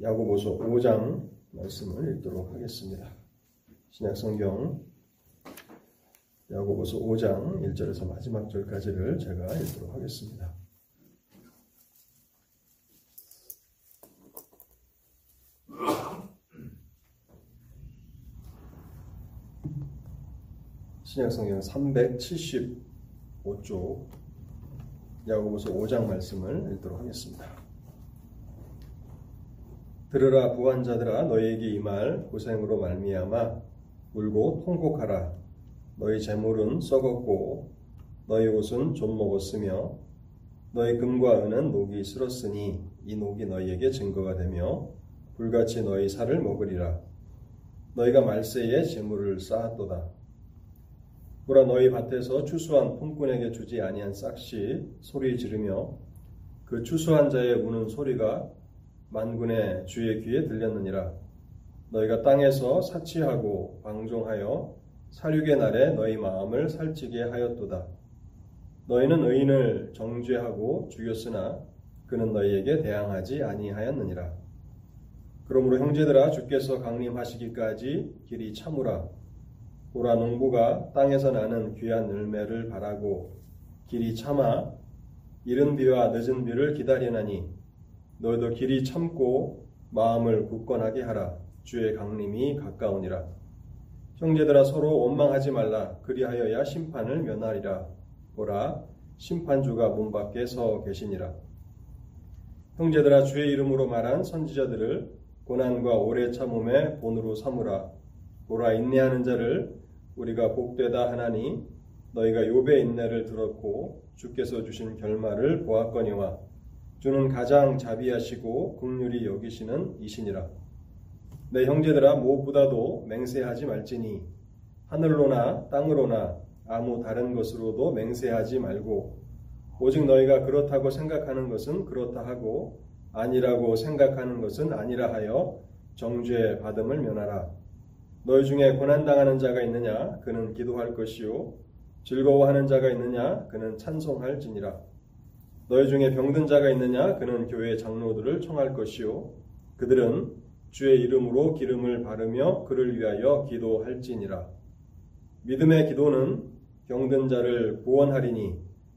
야고보서 5장 말씀을 읽도록 하겠습니다. 신약 성경 야고보서 5장 1절에서 마지막 절까지를 제가 읽도록 하겠습니다. 신약 성경 375쪽 야고보서 5장 말씀을 읽도록 하겠습니다. 들으라 부한 자들아 너희에게 이 말 고생으로 말미암아 울고 통곡하라. 너희 재물은 썩었고 너희 옷은 좀 먹었으며 너희 금과 은은 녹이 쓸었으니 이 녹이 너희에게 증거가 되며 불같이 너희 살을 먹으리라. 너희가 말세에 재물을 쌓았도다. 보라 너희 밭에서 추수한 품꾼에게 주지 아니한 싹시 소리 지르며 그 추수한 자의 우는 소리가 만군의 주의 귀에 들렸느니라. 너희가 땅에서 사치하고 방종하여 사륙의 날에 너희 마음을 살찌게 하였도다. 너희는 의인을 정죄하고 죽였으나 그는 너희에게 대항하지 아니하였느니라. 그러므로 형제들아 주께서 강림하시기까지 길이 참으라. 보라 농부가 땅에서 나는 귀한 열매를 바라고 길이 참아 이른 비와 늦은 비를 기다리나니 너희도 길이 참고 마음을 굳건하게 하라. 주의 강림이 가까우니라. 형제들아 서로 원망하지 말라. 그리하여야 심판을 면하리라. 보라 심판주가 문 밖에 서 계시니라. 형제들아 주의 이름으로 말한 선지자들을 고난과 오래 참음의 본으로 삼으라. 보라 인내하는 자를 우리가 복되다 하나니 너희가 욥의 인내를 들었고 주께서 주신 결말을 보았거니와 주는 가장 자비하시고 국률이 여기시는 이신이라. 내 형제들아 무엇보다도 맹세하지 말지니 하늘로나 땅으로나 아무 다른 것으로도 맹세하지 말고 오직 너희가 그렇다고 생각하는 것은 그렇다 하고 아니라고 생각하는 것은 아니라 하여 정죄 받음을 면하라. 너희 중에 고난 당하는 자가 있느냐? 그는 기도할 것이요. 즐거워하는 자가 있느냐? 그는 찬송할지니라 너희 중에 병든 자가 있느냐? 그는 교회 장로들을 청할 것이요. 그들은 주의 이름으로 기름을 바르며 그를 위하여 기도할지니라. 믿음의 기도는 병든 자를 구원하리니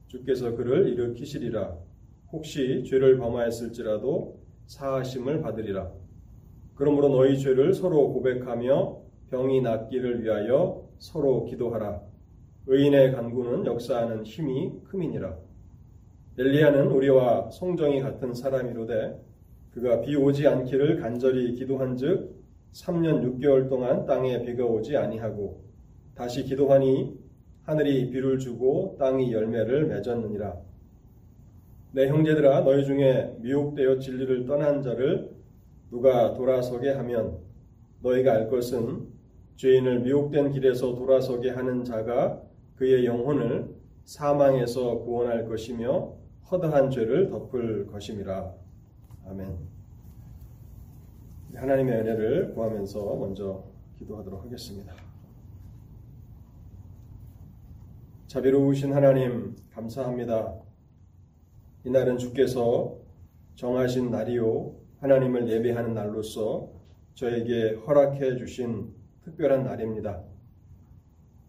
주께서 그를 일으키시리라. 혹시 죄를 범하였을지라도 사하심을 받으리라. 그러므로 너희 죄를 서로 고백하며 병이 낫기를 위하여 서로 기도하라. 의인의 간구는 역사하는 힘이 크민이라. 엘리야는 우리와 성정이 같은 사람이로되 그가 비 오지 않기를 간절히 기도한즉 3년 6개월 동안 땅에 비가 오지 아니하고 다시 기도하니 하늘이 비를 주고 땅이 열매를 맺었느니라. 내 형제들아 너희 중에 미혹되어 진리를 떠난 자를 누가 돌아서게 하면 너희가 알 것은 죄인을 미혹된 길에서 돌아서게 하는 자가 그의 영혼을 사망에서 구원할 것이며 허다한 죄를 덮을 것임이라. 아멘. 하나님의 은혜를 구하면서 먼저 기도하도록 하겠습니다. 자비로우신 하나님 감사합니다. 이날은 주께서 정하신 날이요 하나님을 예배하는 날로서 저에게 허락해 주신 특별한 날입니다.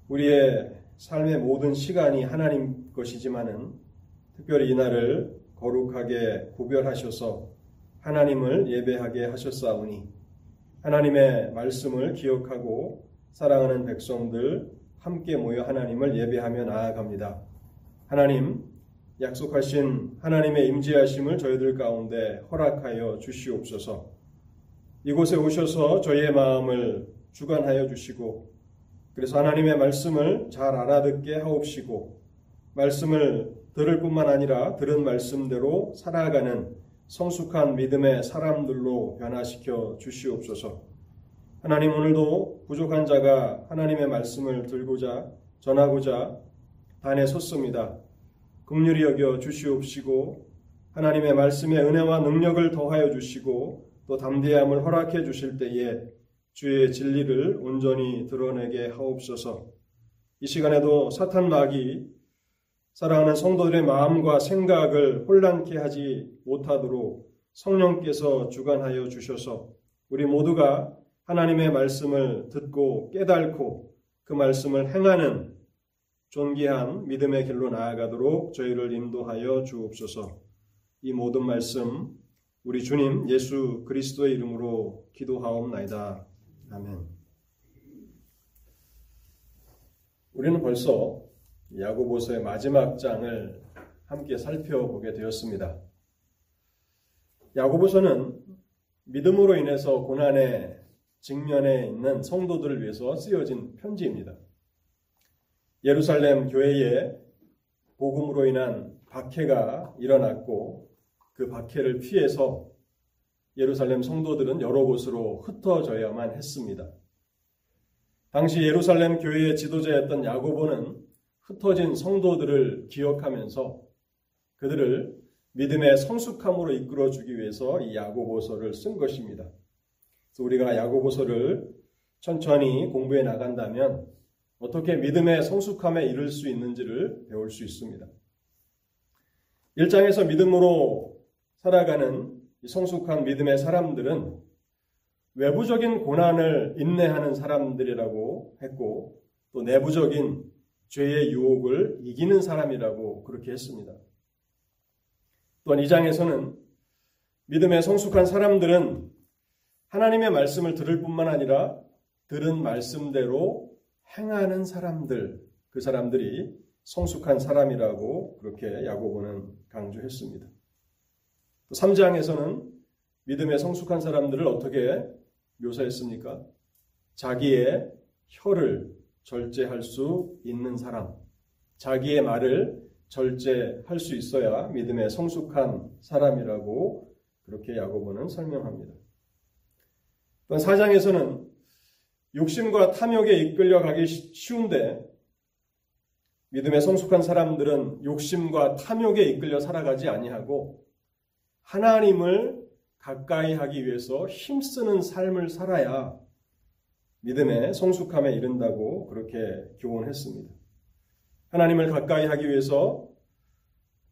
우리의 삶의 모든 시간이 하나님 것이지만은 특별히 이 날을 거룩하게 구별하셔서 하나님을 예배하게 하셨사오니 하나님의 말씀을 기억하고 사랑하는 백성들 함께 모여 하나님을 예배하며 나아갑니다. 하나님 약속하신 하나님의 임재하심을 저희들 가운데 허락하여 주시옵소서. 이곳에 오셔서 저희의 마음을 주관하여 주시고 그래서 하나님의 말씀을 잘 알아듣게 하옵시고 말씀을 들을 뿐만 아니라 들은 말씀대로 살아가는 성숙한 믿음의 사람들로 변화시켜 주시옵소서. 하나님 오늘도 부족한 자가 하나님의 말씀을 들고자 전하고자 단에 섰습니다. 긍휼히 여겨 주시옵시고 하나님의 말씀의 은혜와 능력을 더하여 주시고 또 담대함을 허락해 주실 때에 주의 진리를 온전히 드러내게 하옵소서. 이 시간에도 사탄 마귀 사랑하는 성도들의 마음과 생각을 혼란케 하지 못하도록 성령께서 주관하여 주셔서 우리 모두가 하나님의 말씀을 듣고 깨달고 그 말씀을 행하는 존귀한 믿음의 길로 나아가도록 저희를 인도하여 주옵소서. 이 모든 말씀 우리 주님 예수 그리스도의 이름으로 기도하옵나이다. 아멘. 우리는 벌써 야고보서의 마지막 장을 함께 살펴보게 되었습니다. 야고보서는 믿음으로 인해서 고난에 직면해 있는 성도들을 위해서 쓰여진 편지입니다. 예루살렘 교회에 복음으로 인한 박해가 일어났고 그 박해를 피해서 예루살렘 성도들은 여러 곳으로 흩어져야만 했습니다. 당시 예루살렘 교회의 지도자였던 야고보는 흩어진 성도들을 기억하면서 그들을 믿음의 성숙함으로 이끌어 주기 위해서 이 야고보서를 쓴 것입니다. 그래서 우리가 야고보서를 천천히 공부해 나간다면 어떻게 믿음의 성숙함에 이를 수 있는지를 배울 수 있습니다. 1장에서 믿음으로 살아가는 성숙한 믿음의 사람들은 외부적인 고난을 인내하는 사람들이라고 했고 또 내부적인 죄의 유혹을 이기는 사람이라고 그렇게 했습니다. 또한 이 장에서는 믿음의 성숙한 사람들은 하나님의 말씀을 들을 뿐만 아니라 들은 말씀대로 행하는 사람들, 그 사람들이 성숙한 사람이라고 그렇게 야고보는 강조했습니다. 3장에서는 믿음의 성숙한 사람들을 어떻게 묘사했습니까? 자기의 혀를 절제할 수 있는 사람, 자기의 말을 절제할 수 있어야 믿음의 성숙한 사람이라고 그렇게 야고보는 설명합니다. 또한 4장에서는 욕심과 탐욕에 이끌려 가기 쉬운데 믿음의 성숙한 사람들은 욕심과 탐욕에 이끌려 살아가지 아니하고 하나님을 가까이 하기 위해서 힘쓰는 삶을 살아야 믿음의 성숙함에 이른다고 그렇게 교훈했습니다. 하나님을 가까이 하기 위해서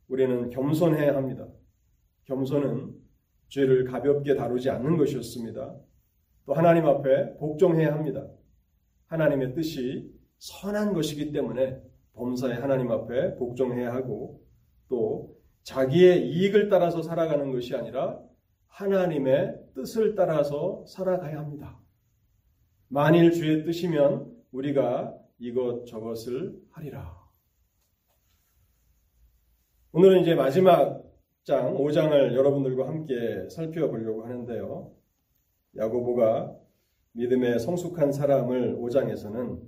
우리는 겸손해야 합니다. 겸손은 죄를 가볍게 다루지 않는 것이었습니다. 또 하나님 앞에 복종해야 합니다. 하나님의 뜻이 선한 것이기 때문에 범사에 하나님 앞에 복종해야 하고 또 자기의 이익을 따라서 살아가는 것이 아니라 하나님의 뜻을 따라서 살아가야 합니다. 만일 주의 뜻이면 우리가 이것 저것을 하리라. 오늘은 이제 마지막 장 5장을 여러분들과 함께 살펴보려고 하는데요. 야고보가 믿음의 성숙한 사람을 5장에서는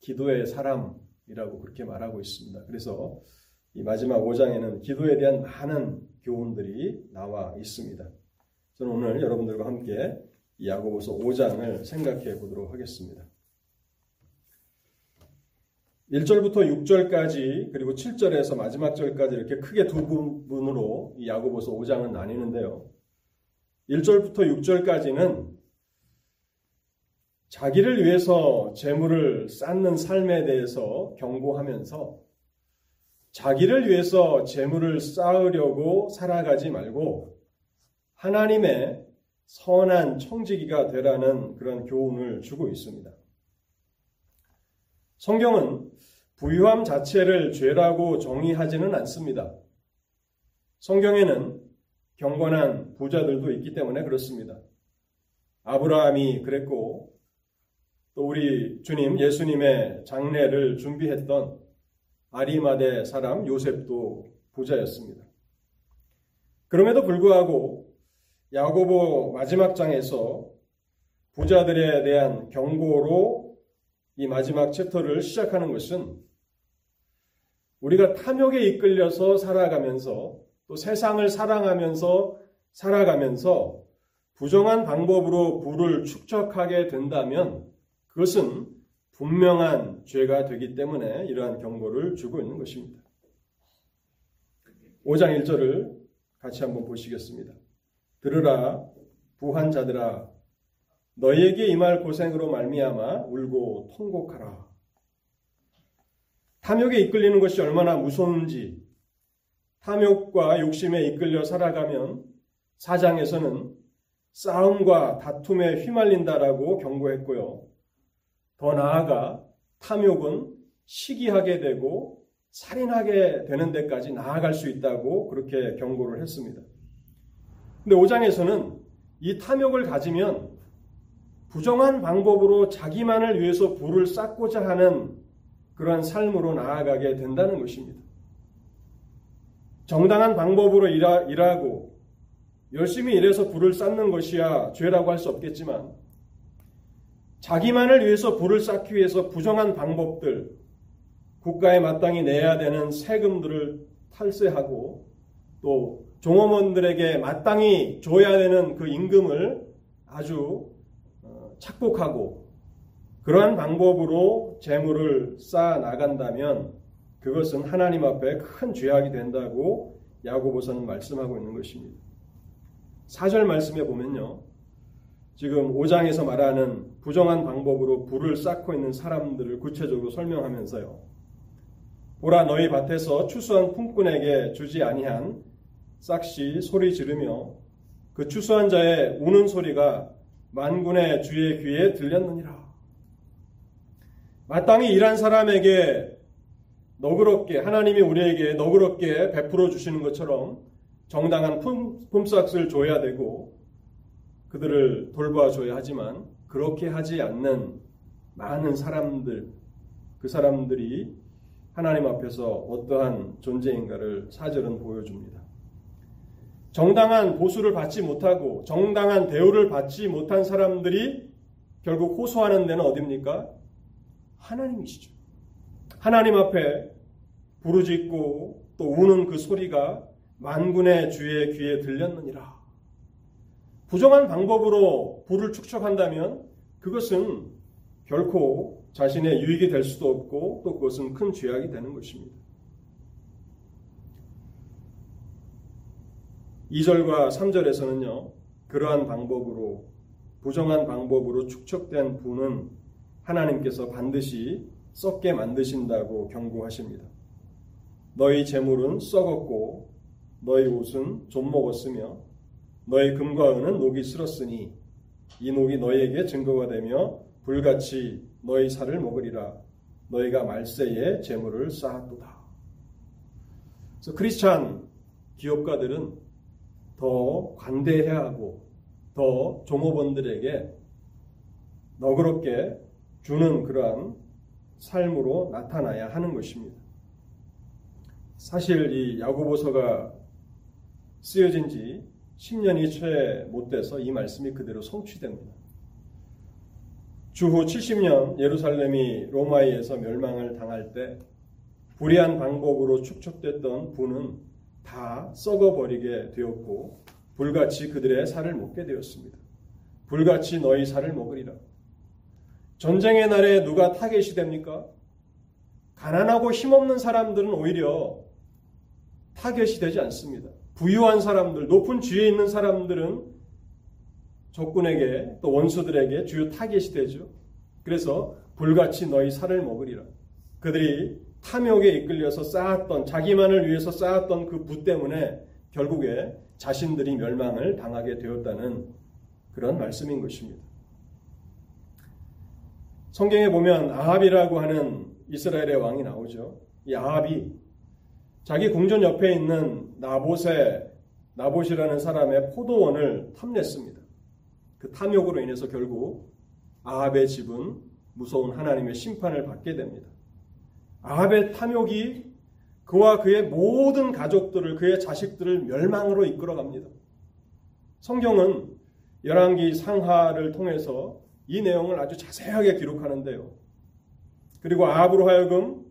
기도의 사람이라고 그렇게 말하고 있습니다. 그래서 이 마지막 5장에는 기도에 대한 많은 교훈들이 나와 있습니다. 저는 오늘 여러분들과 함께 야고보서 5장을 생각해 보도록 하겠습니다. 1절부터 6절까지 그리고 7절에서 마지막 절까지 이렇게 크게 두 부분으로 이 야고보서 5장은 나뉘는데요. 1절부터 6절까지는 자기를 위해서 재물을 쌓는 삶에 대해서 경고하면서 자기를 위해서 재물을 쌓으려고 살아가지 말고 하나님의 선한 청지기가 되라는 그런 교훈을 주고 있습니다. 성경은 부유함 자체를 죄라고 정의하지는 않습니다. 성경에는 경건한 부자들도 있기 때문에 그렇습니다. 아브라함이 그랬고 또 우리 주님 예수님의 장례를 준비했던 아리마대 사람 요셉도 부자였습니다. 그럼에도 불구하고 야고보 마지막 장에서 부자들에 대한 경고로 이 마지막 챕터를 시작하는 것은 우리가 탐욕에 이끌려서 살아가면서 또 세상을 사랑하면서 살아가면서 부정한 방법으로 부를 축적하게 된다면 그것은 분명한 죄가 되기 때문에 이러한 경고를 주고 있는 것입니다. 5장 1절을 같이 한번 보시겠습니다. 들으라 부한 자들아 너희에게 임할 고생으로 말미암아 울고 통곡하라. 탐욕에 이끌리는 것이 얼마나 무서운지 탐욕과 욕심에 이끌려 살아가면 4장에서는 싸움과 다툼에 휘말린다라고 경고했고요. 더 나아가 탐욕은 시기하게 되고 살인하게 되는 데까지 나아갈 수 있다고 그렇게 경고를 했습니다. 근데 5장에서는 이 탐욕을 가지면 부정한 방법으로 자기만을 위해서 부를 쌓고자 하는 그러한 삶으로 나아가게 된다는 것입니다. 정당한 방법으로 일하, 일하고 열심히 일해서 부를 쌓는 것이야 죄라고 할 수 없겠지만 자기만을 위해서 부를 쌓기 위해서 부정한 방법들, 국가에 마땅히 내야 되는 세금들을 탈세하고 또 종업원들에게 마땅히 줘야 되는 그 임금을 아주 어, 착복하고 그러한 방법으로 재물을 쌓아 나간다면 그것은 하나님 앞에 큰 죄악이 된다고 야고보서는 말씀하고 있는 것입니다. 4절 말씀에 보면요. 지금 5장에서 말하는 부정한 방법으로 불을 쌓고 있는 사람들을 구체적으로 설명하면서요. 보라 너희 밭에서 추수한 품꾼에게 주지 아니한 싹시 소리 지르며 그 추수한 자의 우는 소리가 만군의 주의 귀에 들렸느니라. 마땅히 일한 사람에게 너그럽게 하나님이 우리에게 너그럽게 베풀어 주시는 것처럼 정당한 품, 품삯을 줘야 되고 그들을 돌봐 줘야 하지만 그렇게 하지 않는 많은 사람들 그 사람들이 하나님 앞에서 어떠한 존재인가를 사절은 보여줍니다. 정당한 보수를 받지 못하고 정당한 대우를 받지 못한 사람들이 결국 호소하는 데는 어딥니까? 하나님이시죠. 하나님 앞에 부르짖고 또 우는 그 소리가 만군의 주의 귀에 들렸느니라. 부정한 방법으로 부를 축적한다면 그것은 결코 자신의 유익이 될 수도 없고 또 그것은 큰 죄악이 되는 것입니다. 2절과 3절에서는요, 그러한 방법으로, 부정한 방법으로 축적된 부는 하나님께서 반드시 썩게 만드신다고 경고하십니다. 너희 재물은 썩었고 너희 옷은 좀 먹었으며 너희 금과 은은 녹이 슬었으니 이 녹이 너희에게 증거가 되며 불같이 너희 살을 먹으리라 너희가 말세에 재물을 쌓았도다. 그래서 크리스찬 기업가들은 더 관대해야 하고 더 종업원들에게 너그럽게 주는 그러한 삶으로 나타나야 하는 것입니다. 사실 이 야고보서가 쓰여진 지 10년이 채 못 돼서 이 말씀이 그대로 성취됩니다. 주후 70년 예루살렘이 로마에서 멸망을 당할 때 불의한 방법으로 축적됐던 부는 다 썩어버리게 되었고 불같이 그들의 살을 먹게 되었습니다. 불같이 너희 살을 먹으리라. 전쟁의 날에 누가 타겟이 됩니까? 가난하고 힘없는 사람들은 오히려 타겟이 되지 않습니다. 부유한 사람들, 높은 지위에 있는 사람들은 적군에게 또 원수들에게 주요 타겟이 되죠. 그래서 불같이 너희 살을 먹으리라. 그들이 탐욕에 이끌려서 쌓았던 자기만을 위해서 쌓았던 그 부 때문에 결국에 자신들이 멸망을 당하게 되었다는 그런 말씀인 것입니다. 성경에 보면 아합이라고 하는 이스라엘의 왕이 나오죠. 이 아합이 자기 궁전 옆에 있는 나봇의 나봇이라는 사람의 포도원을 탐냈습니다. 그 탐욕으로 인해서 결국 아합의 집은 무서운 하나님의 심판을 받게 됩니다. 아합의 탐욕이 그와 그의 모든 가족들을 그의 자식들을 멸망으로 이끌어갑니다. 성경은 열왕기 상하를 통해서 이 내용을 아주 자세하게 기록하는데요. 그리고 아합으로 하여금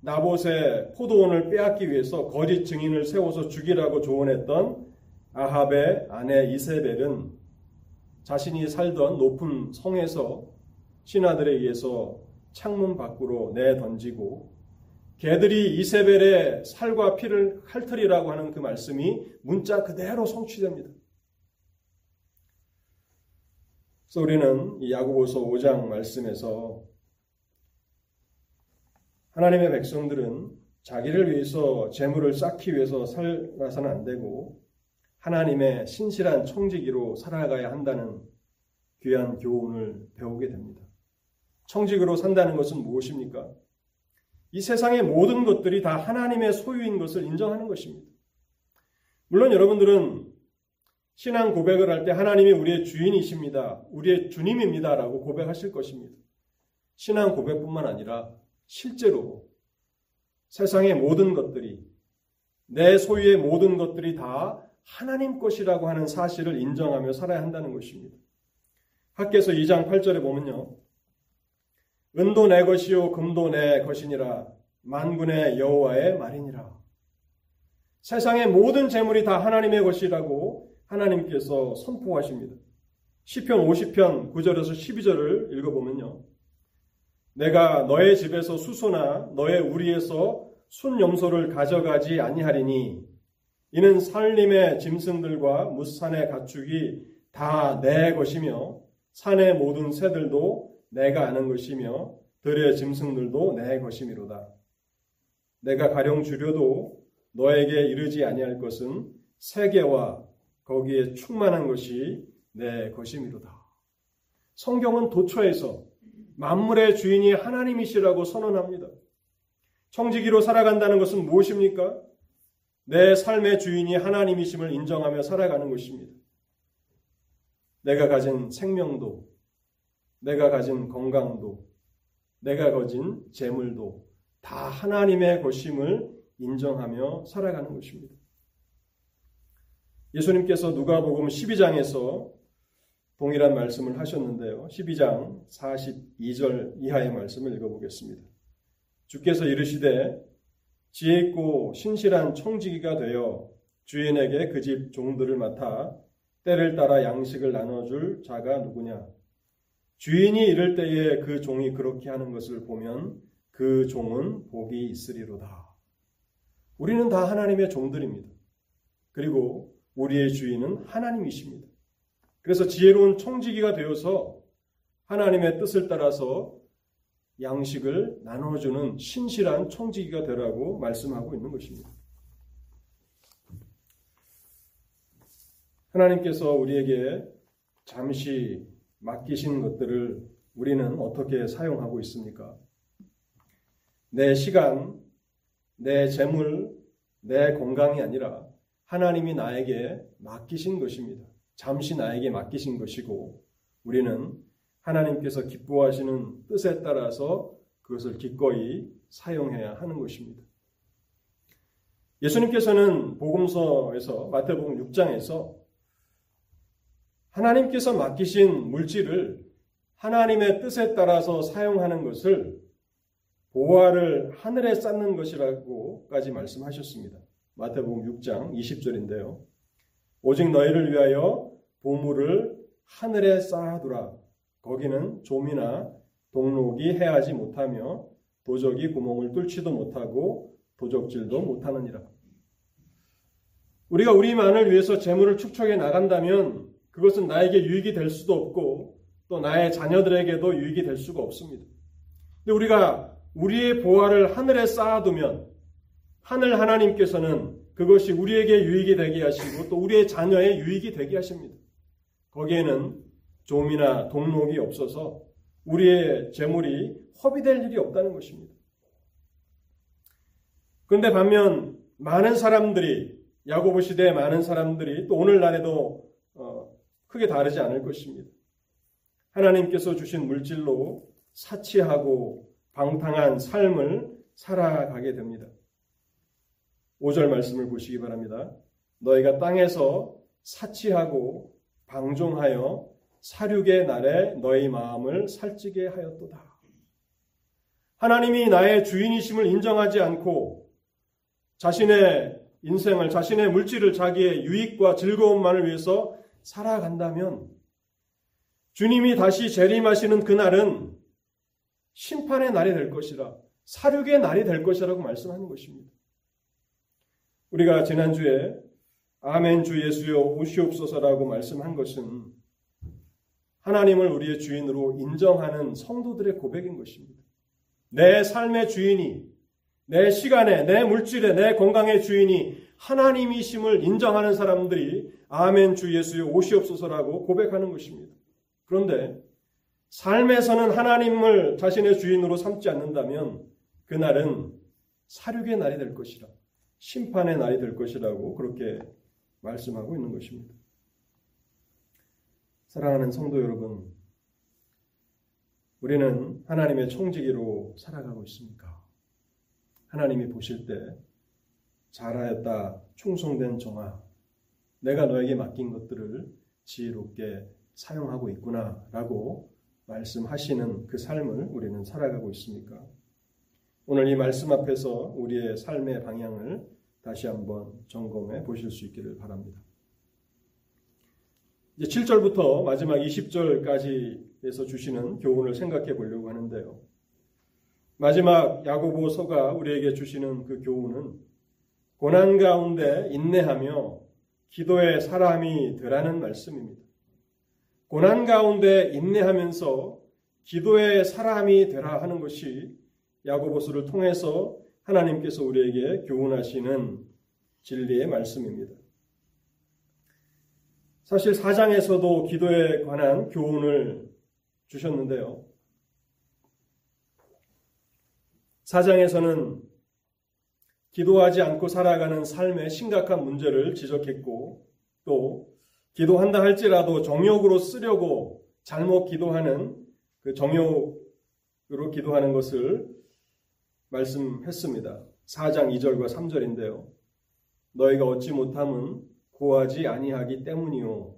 나봇의 포도원을 빼앗기 위해서 거짓 증인을 세워서 죽이라고 조언했던 아합의 아내 이세벨은 자신이 살던 높은 성에서 신하들에 의해서 창문 밖으로 내던지고 개들이 이세벨의 살과 피를 핥으리라고 하는 그 말씀이 문자 그대로 성취됩니다. 그래서 우리는 이 야고보서 5장 말씀에서 하나님의 백성들은 자기를 위해서 재물을 쌓기 위해서 살아서는 안 되고 하나님의 신실한 청지기로 살아가야 한다는 귀한 교훈을 배우게 됩니다. 청직으로 산다는 것은 무엇입니까? 이 세상의 모든 것들이 다 하나님의 소유인 것을 인정하는 것입니다. 물론 여러분들은 신앙 고백을 할 때 하나님이 우리의 주인이십니다. 우리의 주님입니다. 라고 고백하실 것입니다. 신앙 고백뿐만 아니라 실제로 세상의 모든 것들이 내 소유의 모든 것들이 다 하나님 것이라고 하는 사실을 인정하며 살아야 한다는 것입니다. 학계서 2장 8절에 보면요. 은도 내 것이요 금도 내 것이니라 만군의 여호와의 말이니라. 세상의 모든 재물이 다 하나님의 것이라고 하나님께서 선포하십니다. 시편 50편 9절에서 12절을 읽어보면요. 내가 너의 집에서 수소나 너의 우리에서 순염소를 가져가지 아니하리니 이는 살림의 짐승들과 무산의 가축이 다 내 것이며 산의 모든 새들도 내가 아는 것이며 들의 짐승들도 내 것이미로다. 내가 가령 주려도 너에게 이르지 아니할 것은 세계와 거기에 충만한 것이 내 것이미로다. 성경은 도처에서 만물의 주인이 하나님이시라고 선언합니다. 청지기로 살아간다는 것은 무엇입니까? 내 삶의 주인이 하나님이심을 인정하며 살아가는 것입니다. 내가 가진 생명도, 내가 가진 건강도, 내가 가진 재물도 다 하나님의 것임을 인정하며 살아가는 것입니다. 예수님께서 누가복음 12장에서 동일한 말씀을 하셨는데요. 12장 42절 이하의 말씀을 읽어보겠습니다. 주께서 이르시되 지혜 있고 신실한 청지기가 되어 주인에게 그 집 종들을 맡아 때를 따라 양식을 나눠줄 자가 누구냐? 주인이 이럴 때에 그 종이 그렇게 하는 것을 보면 그 종은 복이 있으리로다. 우리는 다 하나님의 종들입니다. 그리고 우리의 주인은 하나님이십니다. 그래서 지혜로운 청지기가 되어서 하나님의 뜻을 따라서 양식을 나눠주는 신실한 청지기가 되라고 말씀하고 있는 것입니다. 하나님께서 우리에게 잠시 맡기신 것들을 우리는 어떻게 사용하고 있습니까? 내 시간, 내 재물, 내 건강이 아니라 하나님이 나에게 맡기신 것입니다. 잠시 나에게 맡기신 것이고 우리는 하나님께서 기뻐하시는 뜻에 따라서 그것을 기꺼이 사용해야 하는 것입니다. 예수님께서는 복음서에서 마태복음 6장에서 하나님께서 맡기신 물질을 하나님의 뜻에 따라서 사용하는 것을 보화를 하늘에 쌓는 것이라고까지 말씀하셨습니다. 마태복음 6장 20절인데요. 오직 너희를 위하여 보물을 하늘에 쌓아두라. 거기는 좀이나 동록이 해하지 못하며 도적이 구멍을 뚫지도 못하고 도적질도 못하느니라. 우리가 우리만을 위해서 재물을 축적해 나간다면 그것은 나에게 유익이 될 수도 없고 또 나의 자녀들에게도 유익이 될 수가 없습니다. 근데 우리가 우리의 보화를 하늘에 쌓아두면 하늘 하나님께서는 그것이 우리에게 유익이 되게 하시고 또 우리의 자녀의 유익이 되게 하십니다. 거기에는 좀이나 동록이 없어서 우리의 재물이 허비될 일이 없다는 것입니다. 그런데 반면 많은 사람들이 야고보 시대의 많은 사람들이 또 오늘날에도 어, 크게 다르지 않을 것입니다. 하나님께서 주신 물질로 사치하고 방탕한 삶을 살아가게 됩니다. 5절 말씀을 보시기 바랍니다. 너희가 땅에서 사치하고 방종하여 사륙의 날에 너희 마음을 살찌게 하였도다. 하나님이 나의 주인이심을 인정하지 않고 자신의 인생을, 자신의 물질을 자기의 유익과 즐거움만을 위해서 살아간다면 주님이 다시 재림하시는 그날은 심판의 날이 될 것이라 사륙의 날이 될 것이라고 말씀하는 것입니다. 우리가 지난주에 아멘 주 예수여 오시옵소서라고 말씀한 것은 하나님을 우리의 주인으로 인정하는 성도들의 고백인 것입니다. 내 삶의 주인이 내 시간에, 내 물질에, 내 건강의 주인이 하나님이심을 인정하는 사람들이 아멘 주 예수의 오시옵소서라고 고백하는 것입니다. 그런데 삶에서는 하나님을 자신의 주인으로 삼지 않는다면 그날은 사륙의 날이 될 것이라 심판의 날이 될 것이라고 그렇게 말씀하고 있는 것입니다. 사랑하는 성도 여러분, 우리는 하나님의 총지기로 살아가고 있습니까? 하나님이 보실 때 잘하였다, 충성된 종아, 내가 너에게 맡긴 것들을 지혜롭게 사용하고 있구나 라고 말씀하시는 그 삶을 우리는 살아가고 있습니까? 오늘 이 말씀 앞에서 우리의 삶의 방향을 다시 한번 점검해 보실 수 있기를 바랍니다. 이제 7절부터 마지막 20절까지에서 주시는 교훈을 생각해 보려고 하는데요. 마지막 야고보서가 우리에게 주시는 그 교훈은 고난 가운데 인내하며 기도의 사람이 되라는 말씀입니다. 고난 가운데 인내하면서 기도의 사람이 되라 하는 것이 야고보서를 통해서 하나님께서 우리에게 교훈하시는 진리의 말씀입니다. 사실 사장에서도 기도에 관한 교훈을 주셨는데요. 사장에서는 기도하지 않고 살아가는 삶의 심각한 문제를 지적했고 또 기도한다 할지라도 정욕으로 쓰려고 잘못 기도하는 그 정욕으로 기도하는 것을 말씀했습니다. 4장 2절과 3절인데요. 너희가 얻지 못함은 구하지 아니하기 때문이요.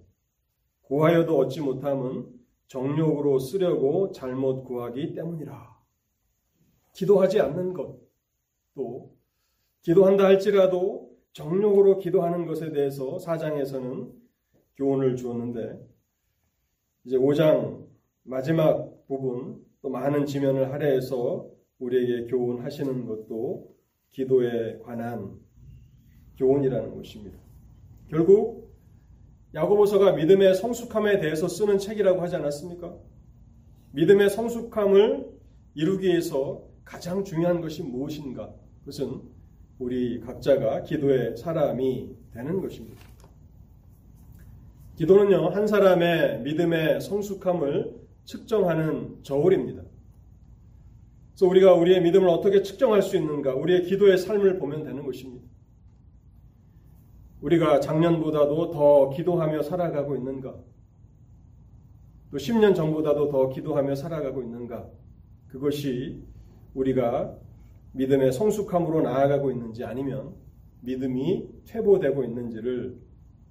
구하여도 얻지 못함은 정욕으로 쓰려고 잘못 구하기 때문이라. 기도하지 않는 것, 또 기도한다 할지라도 정욕으로 기도하는 것에 대해서 사장에서는 교훈을 주었는데 이제 5장 마지막 부분 또 많은 지면을 할애해서 우리에게 교훈하시는 것도 기도에 관한 교훈이라는 것입니다. 결국 야고보서가 믿음의 성숙함에 대해서 쓰는 책이라고 하지 않았습니까? 믿음의 성숙함을 이루기 위해서 가장 중요한 것이 무엇인가? 그것은 우리 각자가 기도의 사람이 되는 것입니다. 기도는요, 한 사람의 믿음의 성숙함을 측정하는 저울입니다. 그래서 우리가 우리의 믿음을 어떻게 측정할 수 있는가? 우리의 기도의 삶을 보면 되는 것입니다. 우리가 작년보다도 더 기도하며 살아가고 있는가? 또 10년 전보다도 더 기도하며 살아가고 있는가? 그것이 우리가 믿음의 성숙함으로 나아가고 있는지 아니면 믿음이 퇴보되고 있는지를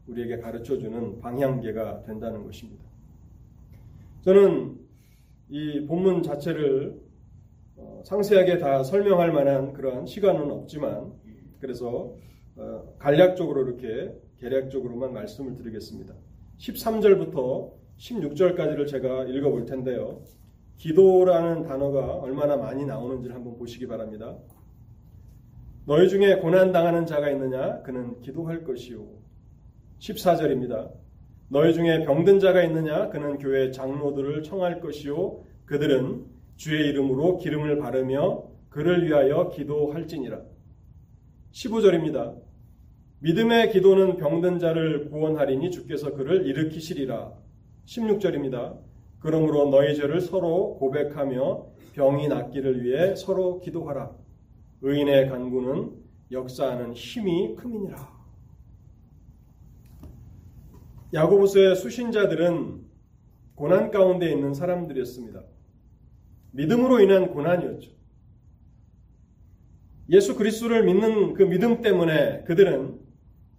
우리에게 가르쳐 주는 방향계가 된다는 것입니다. 저는 이 본문 자체를 어, 상세하게 다 설명할 만한 그러한 시간은 없지만 그래서 어, 간략적으로 이렇게 계략적으로만 말씀을 드리겠습니다. 13절부터 16절까지를 제가 읽어볼 텐데요. 기도라는 단어가 얼마나 많이 나오는지를 한번 보시기 바랍니다. 너희 중에 고난당하는 자가 있느냐? 그는 기도할 것이요. 14절입니다. 너희 중에 병든 자가 있느냐? 그는 교회 장로들을 청할 것이요. 그들은 주의 이름으로 기름을 바르며 그를 위하여 기도할지니라. 15절입니다. 믿음의 기도는 병든 자를 구원하리니 주께서 그를 일으키시리라. 16절입니다. 그러므로 너희 죄를 서로 고백하며 병이 낫기를 위해 서로 기도하라. 의인의 간구는 역사하는 힘이 큼이니라. 야고보서의 수신자들은 고난 가운데 있는 사람들이었습니다. 믿음으로 인한 고난이었죠. 예수 그리스도를 믿는 그 믿음 때문에 그들은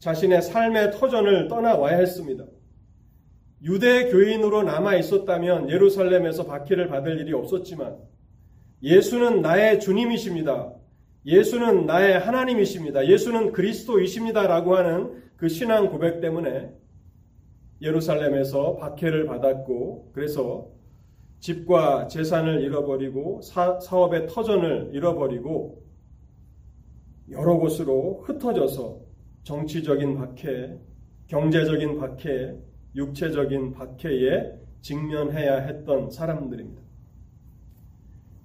자신의 삶의 터전을 떠나와야 했습니다. 유대 교인으로 남아 있었다면 예루살렘에서 박해를 받을 일이 없었지만 예수는 나의 주님이십니다. 예수는 나의 하나님이십니다. 예수는 그리스도이십니다라고 하는 그 신앙 고백 때문에 예루살렘에서 박해를 받았고 그래서 집과 재산을 잃어버리고 사, 사업의 터전을 잃어버리고 여러 곳으로 흩어져서 정치적인 박해, 경제적인 박해, 육체적인 박해에 직면해야 했던 사람들입니다.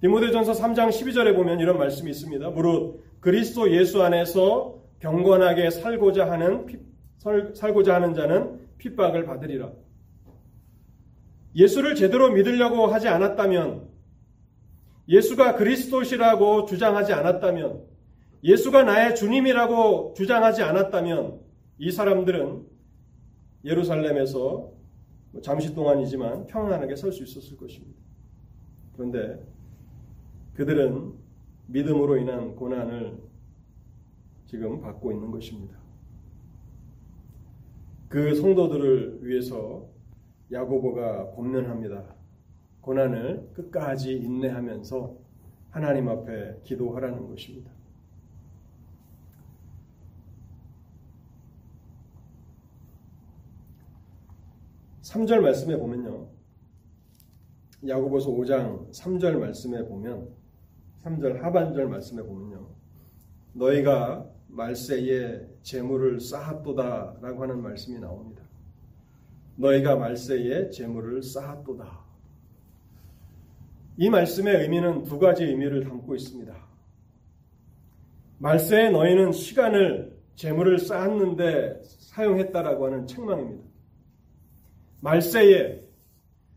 디모데전서 3장 12절에 보면 이런 말씀이 있습니다. 무릇 그리스도 예수 안에서 경건하게 살고자 하는 살고자 하는 자는 핍박을 받으리라. 예수를 제대로 믿으려고 하지 않았다면 예수가 그리스도시라고 주장하지 않았다면 예수가 나의 주님이라고 주장하지 않았다면 이 사람들은 예루살렘에서 잠시 동안이지만 평안하게 설 수 있었을 것입니다. 그런데 그들은 믿음으로 인한 고난을 지금 받고 있는 것입니다. 그 성도들을 위해서 야고보가 권면합니다. 고난을 끝까지 인내하면서 하나님 앞에 기도하라는 것입니다. 3절 말씀에 보면요. 야고보서 5장 3절 말씀에 보면 3절 하반절 말씀에 보면요. 너희가 말세에 재물을 쌓았도다 라고 하는 말씀이 나옵니다. 너희가 말세에 재물을 쌓았도다. 이 말씀의 의미는 두 가지 의미를 담고 있습니다. 말세에 너희는 시간을 재물을 쌓았는데 사용했다라고 하는 책망입니다. 말세에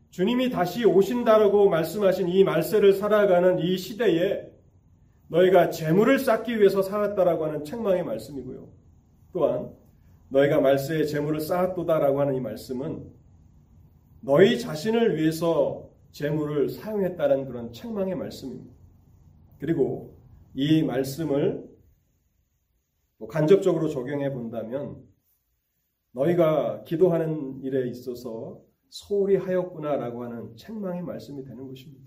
주님이 다시 오신다라고 말씀하신 이 말세를 살아가는 이 시대에 너희가 재물을 쌓기 위해서 살았다라고 하는 책망의 말씀이고요. 또한 너희가 말세에 재물을 쌓았도다라고 하는 이 말씀은 너희 자신을 위해서 재물을 사용했다는 그런 책망의 말씀입니다. 그리고 이 말씀을 간접적으로 적용해 본다면 너희가 기도하는 일에 있어서 소홀히 하였구나라고 하는 책망의 말씀이 되는 것입니다.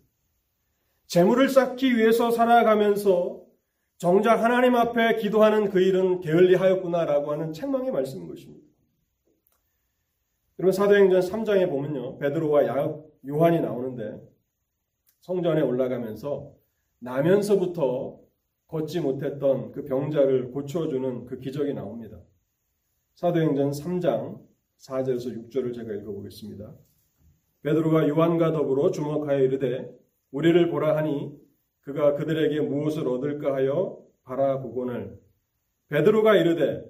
재물을 쌓기 위해서 살아가면서 정작 하나님 앞에 기도하는 그 일은 게을리하였구나라고 하는 책망의 말씀인 것입니다. 여러분 사도행전 3장에 보면요. 베드로와 요한이 나오는데 성전에 올라가면서 나면서부터 걷지 못했던 그 병자를 고쳐주는 그 기적이 나옵니다. 사도행전 3장 4절에서 6절을 제가 읽어보겠습니다. 베드로가 요한과 더불어 주목하여 이르되 우리를 보라 하니 그가 그들에게 무엇을 얻을까 하여 바라보거늘 베드로가 이르되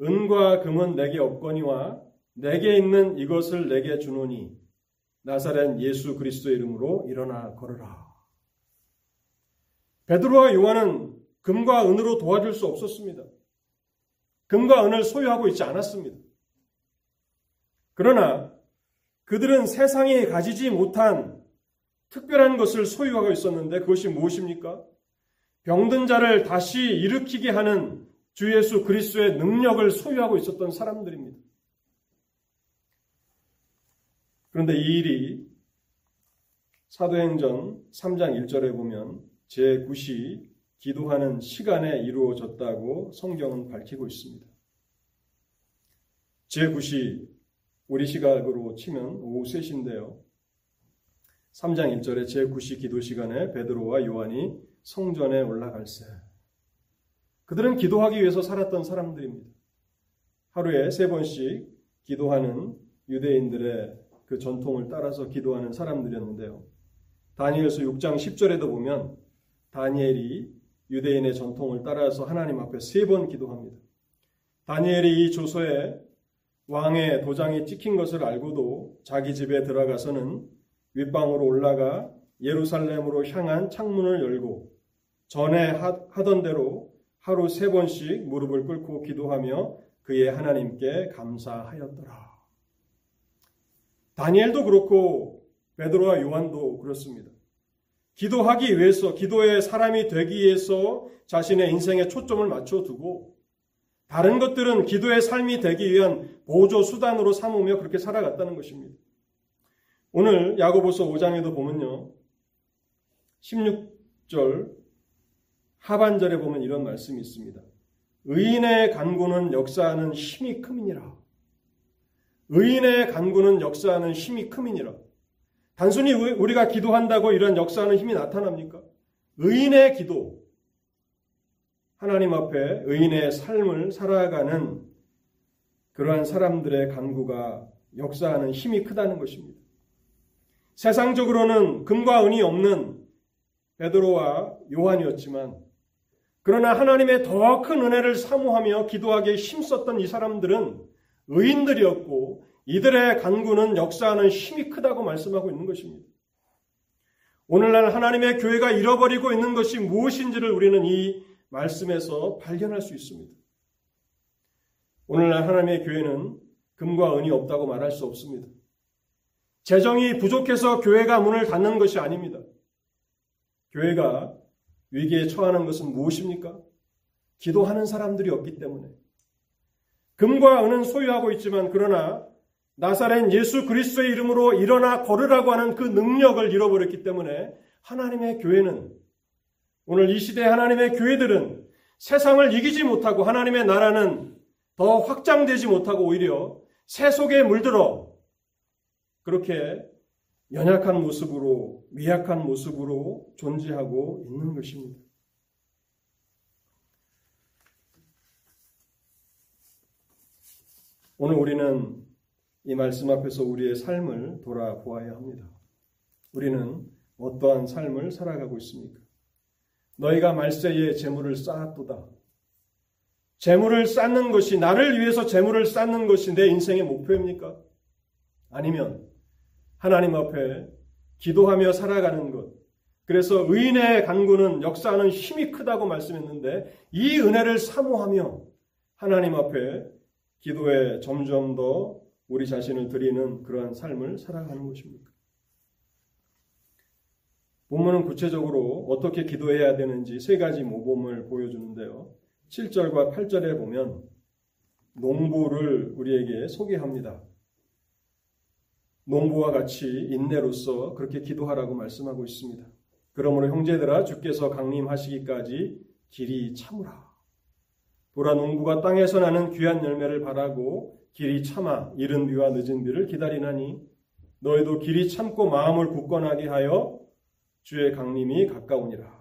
은과 금은 내게 없거니와 내게 있는 이것을 내게 주노니 나사렛 예수 그리스도의 이름으로 일어나 걸으라. 베드로와 요한은 금과 은으로 도와줄 수 없었습니다. 금과 은을 소유하고 있지 않았습니다. 그러나 그들은 세상이 가지지 못한 특별한 것을 소유하고 있었는데 그것이 무엇입니까? 병든 자를 다시 일으키게 하는 주 예수 그리스도의 능력을 소유하고 있었던 사람들입니다. 그런데 이 일이 사도행전 3장 1절에 보면 제9시 기도하는 시간에 이루어졌다고 성경은 밝히고 있습니다. 제9시 우리 시각으로 치면 오후 3시인데요. 3장 1절에 제9시 기도 시간에 베드로와 요한이 성전에 올라갈세. 그들은 기도하기 위해서 살았던 사람들입니다. 하루에 세 번씩 기도하는 유대인들의 그 전통을 따라서 기도하는 사람들이었는데요. 다니엘서 6장 10절에도 보면 다니엘이 유대인의 전통을 따라서 하나님 앞에 세 번 기도합니다. 다니엘이 이 조서에 왕의 도장이 찍힌 것을 알고도 자기 집에 들어가서는 윗방으로 올라가 예루살렘으로 향한 창문을 열고 전에 하던 대로 하루 세 번씩 무릎을 꿇고 기도하며 그의 하나님께 감사하였더라. 다니엘도 그렇고 베드로와 요한도 그렇습니다. 기도하기 위해서, 기도의 사람이 되기 위해서 자신의 인생에 초점을 맞춰두고 다른 것들은 기도의 삶이 되기 위한 보조 수단으로 삼으며 그렇게 살아갔다는 것입니다. 오늘 야고보서 5장에도 보면요. 16절 하반절에 보면 이런 말씀이 있습니다. 의인의 간구는 역사하는 힘이 크이니라 의인의 간구는 역사하는 힘이 크이니라 단순히 우리가 기도한다고 이런 역사하는 힘이 나타납니까? 의인의 기도, 하나님 앞에 의인의 삶을 살아가는 그러한 사람들의 간구가 역사하는 힘이 크다는 것입니다. 세상적으로는 금과 은이 없는 베드로와 요한이었지만 그러나 하나님의 더 큰 은혜를 사모하며 기도하기에 힘썼던 이 사람들은 의인들이었고 이들의 간구는 역사하는 힘이 크다고 말씀하고 있는 것입니다. 오늘날 하나님의 교회가 잃어버리고 있는 것이 무엇인지를 우리는 이 말씀에서 발견할 수 있습니다. 오늘날 하나님의 교회는 금과 은이 없다고 말할 수 없습니다. 재정이 부족해서 교회가 문을 닫는 것이 아닙니다. 교회가 위기에 처하는 것은 무엇입니까? 기도하는 사람들이 없기 때문에. 금과 은은 소유하고 있지만 그러나 나사렛 예수 그리스도의 이름으로 일어나 걸으라고 하는 그 능력을 잃어버렸기 때문에 하나님의 교회는 오늘 이 시대 하나님의 교회들은 세상을 이기지 못하고 하나님의 나라는 더 확장되지 못하고 오히려 새 속에 물들어 그렇게 연약한 모습으로 미약한 모습으로 존재하고 있는 것입니다. 오늘 우리는 이 말씀 앞에서 우리의 삶을 돌아보아야 합니다. 우리는 어떠한 삶을 살아가고 있습니까? 너희가 말세에 재물을 쌓았도다. 재물을 쌓는 것이 나를 위해서 재물을 쌓는 것이 내 인생의 목표입니까? 아니면 하나님 앞에 기도하며 살아가는 것. 그래서 의인의 간구는 역사하는 힘이 크다고 말씀했는데 이 은혜를 사모하며 하나님 앞에 기도에 점점 더 우리 자신을 드리는 그러한 삶을 살아가는 것입니까? 본문은 구체적으로 어떻게 기도해야 되는지 세 가지 모범을 보여주는데요. 7절과 8절에 보면 농부를 우리에게 소개합니다. 농부와 같이 인내로서 그렇게 기도하라고 말씀하고 있습니다. 그러므로 형제들아 주께서 강림하시기까지 길이 참으라. 보라 농부가 땅에서 나는 귀한 열매를 바라고 길이 참아 이른 비와 늦은 비를 기다리나니 너희도 길이 참고 마음을 굳건하게 하여 주의 강림이 가까우니라.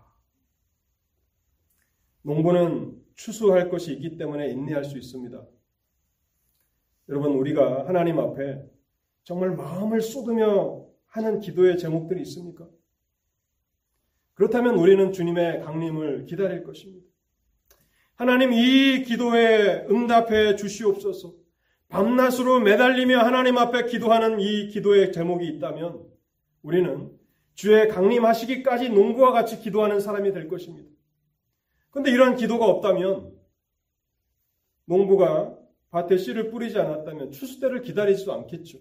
농부는 추수할 것이 있기 때문에 인내할 수 있습니다. 여러분 우리가 하나님 앞에 정말 마음을 쏟으며 하는 기도의 제목들이 있습니까? 그렇다면 우리는 주님의 강림을 기다릴 것입니다. 하나님 이 기도에 응답해 주시옵소서. 밤낮으로 매달리며 하나님 앞에 기도하는 이 기도의 제목이 있다면 우리는 주의 강림하시기까지 농부와 같이 기도하는 사람이 될 것입니다. 그런데 이런 기도가 없다면 농부가 밭에 씨를 뿌리지 않았다면 추수 때를 기다리지도 않겠죠.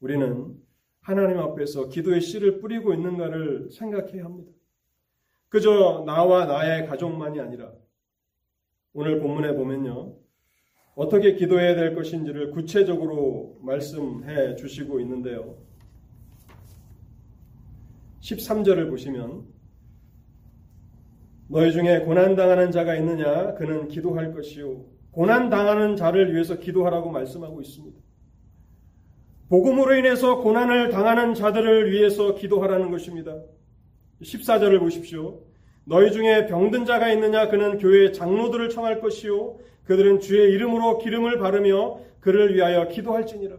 우리는 하나님 앞에서 기도의 씨를 뿌리고 있는가를 생각해야 합니다. 그저 나와 나의 가족만이 아니라 오늘 본문에 보면요. 어떻게 기도해야 될 것인지를 구체적으로 말씀해 주시고 있는데요. 13절을 보시면 너희 중에 고난당하는 자가 있느냐? 그는 기도할 것이요. 고난당하는 자를 위해서 기도하라고 말씀하고 있습니다. 복음으로 인해서 고난을 당하는 자들을 위해서 기도하라는 것입니다. 14절을 보십시오. 너희 중에 병든 자가 있느냐? 그는 교회 장로들을 청할 것이요. 그들은 주의 이름으로 기름을 바르며 그를 위하여 기도할지니라.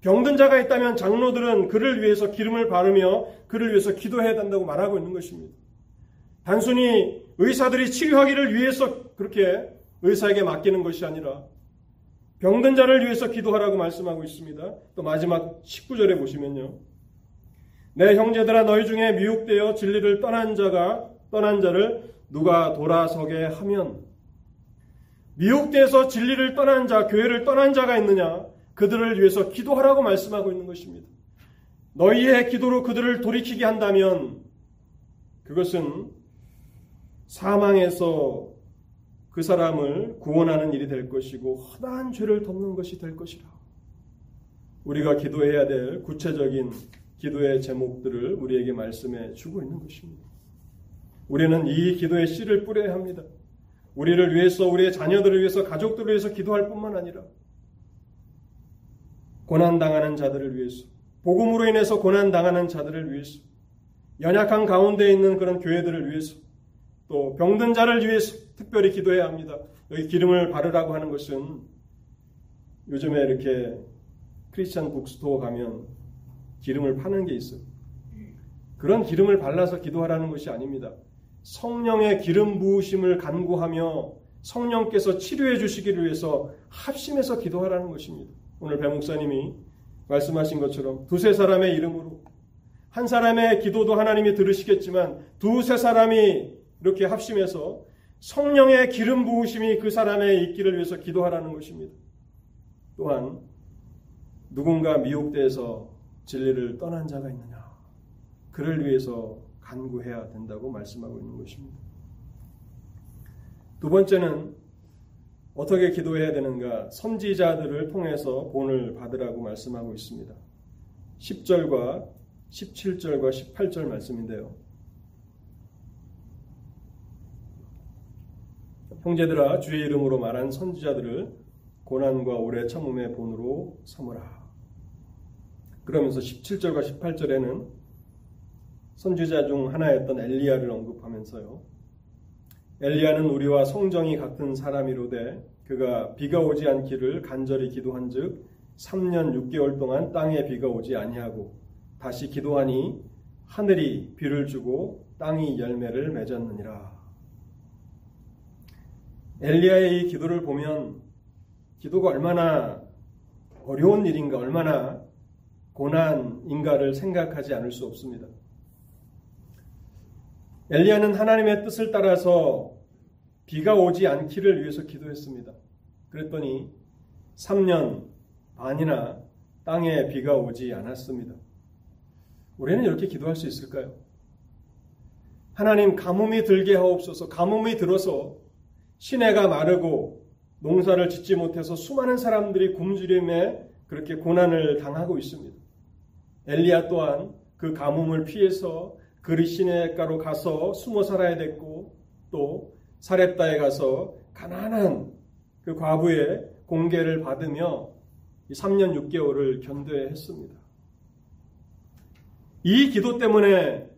병든 자가 있다면 장로들은 그를 위해서 기름을 바르며 그를 위해서 기도해야 된다고 말하고 있는 것입니다. 단순히 의사들이 치료하기를 위해서 그렇게 의사에게 맡기는 것이 아니라 병든 자를 위해서 기도하라고 말씀하고 있습니다. 또 마지막 19절에 보시면요. 내 형제들아 너희 중에 미혹되어 진리를 떠난 자가 떠난 자를 누가 돌아서게 하면 미혹돼서 진리를 떠난 자, 교회를 떠난 자가 있느냐? 그들을 위해서 기도하라고 말씀하고 있는 것입니다. 너희의 기도로 그들을 돌이키게 한다면 그것은 사망에서 그 사람을 구원하는 일이 될 것이고 허다한 죄를 덮는 것이 될 것이라. 우리가 기도해야 될 구체적인 기도의 제목들을 우리에게 말씀해 주고 있는 것입니다. 우리는 이 기도의 씨를 뿌려야 합니다. 우리를 위해서, 우리의 자녀들을 위해서, 가족들을 위해서 기도할 뿐만 아니라 고난당하는 자들을 위해서, 복음으로 인해서 고난당하는 자들을 위해서, 연약한 가운데 있는 그런 교회들을 위해서, 또 병든 자를 위해서 특별히 기도해야 합니다. 여기 기름을 바르라고 하는 것은 요즘에 이렇게 크리스천 북스토어 가면 기름을 파는 게 있어요. 그런 기름을 발라서 기도하라는 것이 아닙니다. 성령의 기름 부으심을 간구하며 성령께서 치료해 주시기를 위해서 합심해서 기도하라는 것입니다. 오늘 배 목사님이 말씀하신 것처럼 두세 사람의 이름으로 한 사람의 기도도 하나님이 들으시겠지만 두세 사람이 이렇게 합심해서 성령의 기름 부으심이 그 사람의 있기를 위해서 기도하라는 것입니다. 또한 누군가 미혹돼서 진리를 떠난 자가 있느냐? 그를 위해서 간구해야 된다고 말씀하고 있는 것입니다. 두 번째는 어떻게 기도해야 되는가? 선지자들을 통해서 본을 받으라고 말씀하고 있습니다. 10절과 17절과 18절 말씀인데요. 형제들아 주의 이름으로 말한 선지자들을 고난과 오래 참음의 본으로 삼으라. 그러면서 17절과 18절에는 선지자 중 하나였던 엘리야를 언급하면서요. 엘리야는 우리와 성정이 같은 사람이로되 그가 비가 오지 않기를 간절히 기도한즉 3년 6개월 동안 땅에 비가 오지 아니하고 다시 기도하니 하늘이 비를 주고 땅이 열매를 맺었느니라. 엘리야의 이 기도를 보면 기도가 얼마나 어려운 일인가, 얼마나 고난인가를 생각하지 않을 수 없습니다. 엘리야는 하나님의 뜻을 따라서 비가 오지 않기를 위해서 기도했습니다. 그랬더니 3년 반이나 땅에 비가 오지 않았습니다. 우리는 이렇게 기도할 수 있을까요? 하나님 가뭄이 들게 하옵소서 가뭄이 들어서 시내가 마르고 농사를 짓지 못해서 수많은 사람들이 굶주림에 그렇게 고난을 당하고 있습니다. 엘리야 또한 그 가뭄을 피해서 그리 시내가로 가서 숨어 살아야 됐고 또 사렙다에 가서 가난한 그 과부의 공개를 받으며 3년 6개월을 견뎌야 했습니다. 이 기도 때문에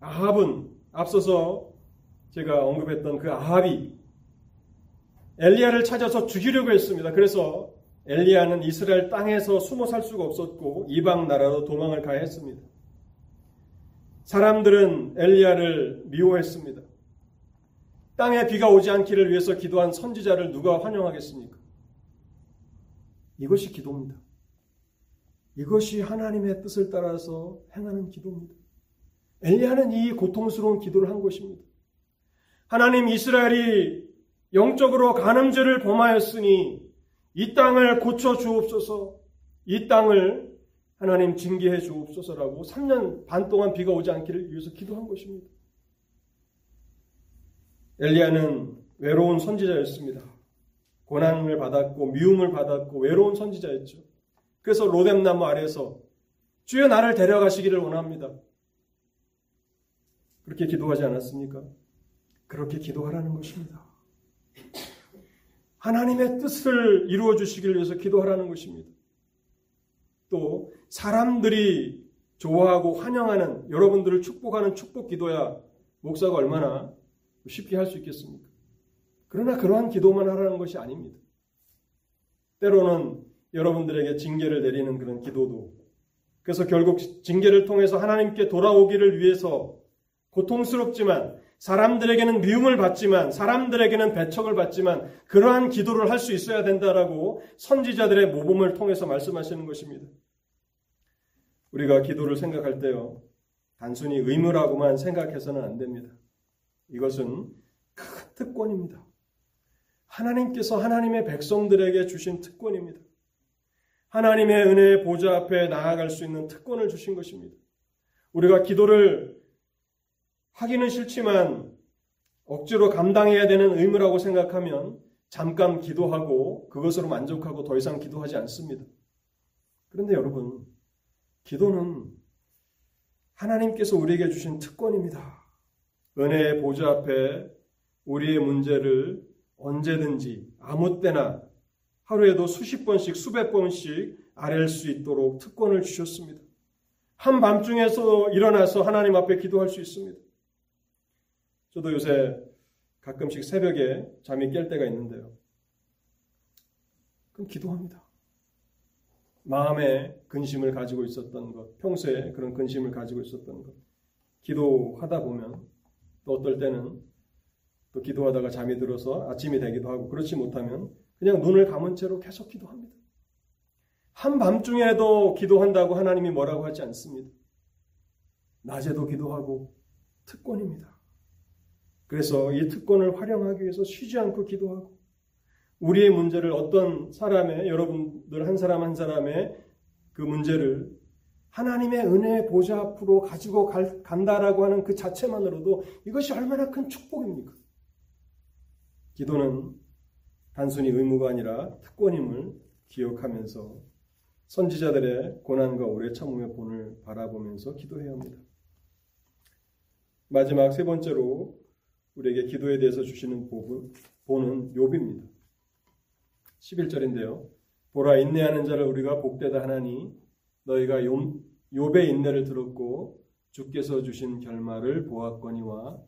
아합은 앞서서 제가 언급했던 그 아합이 엘리야를 찾아서 죽이려고 했습니다. 그래서 엘리야는 이스라엘 땅에서 숨어 살 수가 없었고 이방 나라로 도망을 가야 했습니다. 사람들은 엘리야를 미워했습니다. 땅에 비가 오지 않기를 위해서 기도한 선지자를 누가 환영하겠습니까? 이것이 기도입니다. 이것이 하나님의 뜻을 따라서 행하는 기도입니다. 엘리야는 이 고통스러운 기도를 한 것입니다. 하나님 이스라엘이 영적으로 간음죄를 범하였으니 이 땅을 고쳐 주옵소서. 이 땅을 하나님 징계해 주옵소서라고 3년 반 동안 비가 오지 않기를 위해서 기도한 것입니다. 엘리야는 외로운 선지자였습니다. 고난을 받았고 미움을 받았고 외로운 선지자였죠. 그래서 로뎀나무 아래에서 주여 나를 데려가시기를 원합니다. 그렇게 기도하지 않았습니까? 그렇게 기도하라는 것입니다. 하나님의 뜻을 이루어 주시길 위해서 기도하라는 것입니다. 또 사람들이 좋아하고 환영하는 여러분들을 축복하는 축복 기도야 목사가 얼마나 쉽게 할 수 있겠습니까? 그러나 그러한 기도만 하라는 것이 아닙니다. 때로는 여러분들에게 징계를 내리는 그런 기도도 그래서 결국 징계를 통해서 하나님께 돌아오기를 위해서 고통스럽지만 사람들에게는 미움을 받지만 사람들에게는 배척을 받지만 그러한 기도를 할 수 있어야 된다라고 선지자들의 모범을 통해서 말씀하시는 것입니다. 우리가 기도를 생각할 때요. 단순히 의무라고만 생각해서는 안 됩니다. 이것은 큰 특권입니다. 하나님께서 하나님의 백성들에게 주신 특권입니다. 하나님의 은혜의 보좌 앞에 나아갈 수 있는 특권을 주신 것입니다. 우리가 기도를 하기는 싫지만 억지로 감당해야 되는 의무라고 생각하면 잠깐 기도하고 그것으로 만족하고 더 이상 기도하지 않습니다. 그런데 여러분, 기도는 하나님께서 우리에게 주신 특권입니다. 은혜의 보좌 앞에 우리의 문제를 언제든지 아무 때나 하루에도 수십 번씩 수백 번씩 아랠 수 있도록 특권을 주셨습니다. 한밤중에서 일어나서 하나님 앞에 기도할 수 있습니다. 저도 요새 가끔씩 새벽에 잠이 깰 때가 있는데요. 그럼 기도합니다. 마음에 근심을 가지고 있었던 것, 평소에 그런 근심을 가지고 있었던 것, 기도하다 보면 또 어떨 때는 또 기도하다가 잠이 들어서 아침이 되기도 하고 그렇지 못하면 그냥 눈을 감은 채로 계속 기도합니다. 한밤중에도 기도한다고 하나님이 뭐라고 하지 않습니다. 낮에도 기도하고 특권입니다. 그래서 이 특권을 활용하기 위해서 쉬지 않고 기도하고 우리의 문제를 어떤 사람의 여러분들 한 사람 한 사람의 그 문제를 하나님의 은혜의 보좌 앞으로 가지고 갈, 간다라고 하는 그 자체만으로도 이것이 얼마나 큰 축복입니까? 기도는 단순히 의무가 아니라 특권임을 기억하면서 선지자들의 고난과 오래 참음의 본을 바라보면서 기도해야 합니다. 마지막 세 번째로 우리에게 기도에 대해서 주시는 본은 욥입니다. 11절인데요. 보라 인내하는 자를 우리가 복되다 하나니 너희가 욥의 인내를 들었고 주께서 주신 결말을 보았거니와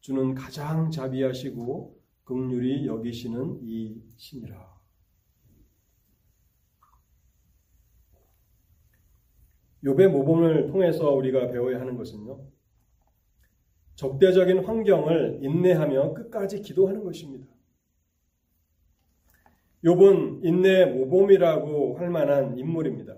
주는 가장 자비하시고 극률이 여기시는 이 신이라. 욥의 모범을 통해서 우리가 배워야 하는 것은요. 적대적인 환경을 인내하며 끝까지 기도하는 것입니다. 욥은 인내의 모범이라고 할 만한 인물입니다.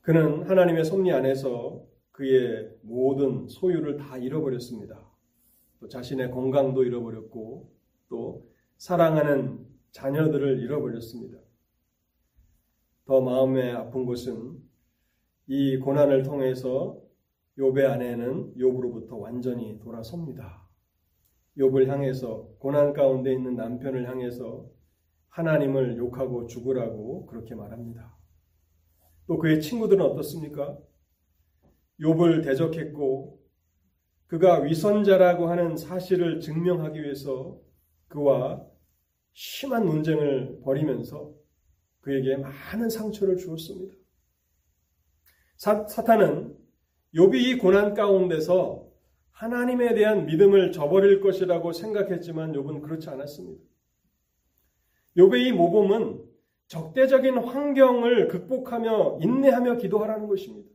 그는 하나님의 섭리 안에서 그의 모든 소유를 다 잃어버렸습니다. 또 자신의 건강도 잃어버렸고 또 사랑하는 자녀들을 잃어버렸습니다. 더 마음에 아픈 것은 이 고난을 통해서 욥의 아내는 욥으로부터 완전히 돌아섭니다. 욥을 향해서 고난 가운데 있는 남편을 향해서 하나님을 욕하고 죽으라고 그렇게 말합니다. 또 그의 친구들은 어떻습니까? 욥을 대적했고 그가 위선자라고 하는 사실을 증명하기 위해서 그와 심한 논쟁을 벌이면서 그에게 많은 상처를 주었습니다. 사, 사탄은 욥이 이 고난 가운데서 하나님에 대한 믿음을 저버릴 것이라고 생각했지만 욥은 그렇지 않았습니다. 욥의 이 모범은 적대적인 환경을 극복하며 인내하며 기도하라는 것입니다.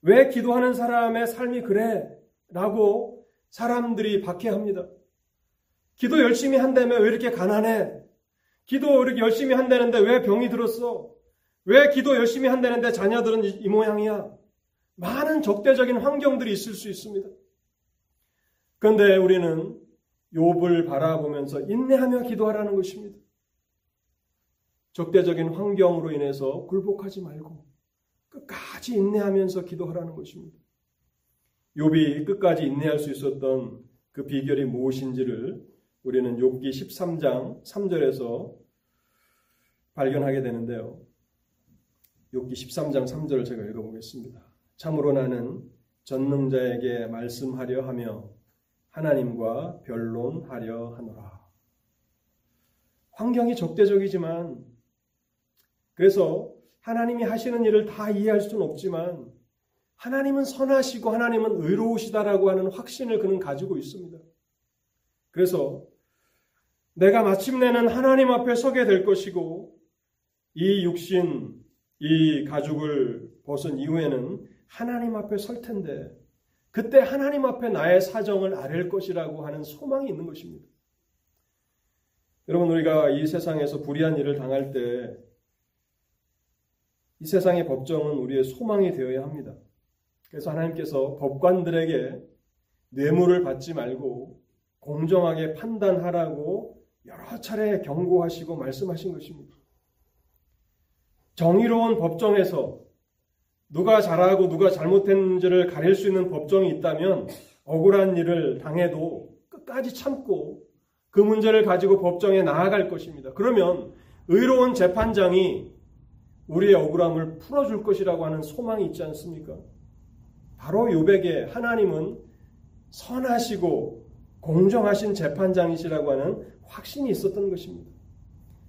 왜 기도하는 사람의 삶이 그래? 라고 사람들이 박해합니다. 기도 열심히 한다며 왜 이렇게 가난해? 기도 이렇게 열심히 한다는데 왜 병이 들었어? 왜 기도 열심히 한다는데 자녀들은 이 모양이야? 많은 적대적인 환경들이 있을 수 있습니다. 그런데 우리는 욥을 바라보면서 인내하며 기도하라는 것입니다. 적대적인 환경으로 인해서 굴복하지 말고 끝까지 인내하면서 기도하라는 것입니다. 욥이 끝까지 인내할 수 있었던 그 비결이 무엇인지를 우리는 욥기 13장 3절에서 발견하게 되는데요. 욥기 13장 3절을 제가 읽어보겠습니다. 참으로 나는 전능자에게 말씀하려 하며 하나님과 변론하려 하노라. 환경이 적대적이지만 그래서 하나님이 하시는 일을 다 이해할 수는 없지만 하나님은 선하시고 하나님은 의로우시다라고 하는 확신을 그는 가지고 있습니다. 그래서 내가 마침내는 하나님 앞에 서게 될 것이고 이 육신, 이 가죽을 벗은 이후에는 하나님 앞에 설 텐데 그때 하나님 앞에 나의 사정을 아랠 것이라고 하는 소망이 있는 것입니다. 여러분 우리가 이 세상에서 불의한 일을 당할 때 이 세상의 법정은 우리의 소망이 되어야 합니다. 그래서 하나님께서 법관들에게 뇌물을 받지 말고 공정하게 판단하라고 여러 차례 경고하시고 말씀하신 것입니다. 정의로운 법정에서 누가 잘하고 누가 잘못했는지를 가릴 수 있는 법정이 있다면 억울한 일을 당해도 끝까지 참고 그 문제를 가지고 법정에 나아갈 것입니다. 그러면 의로운 재판장이 우리의 억울함을 풀어줄 것이라고 하는 소망이 있지 않습니까? 바로 요백에 하나님은 선하시고 공정하신 재판장이시라고 하는 확신이 있었던 것입니다.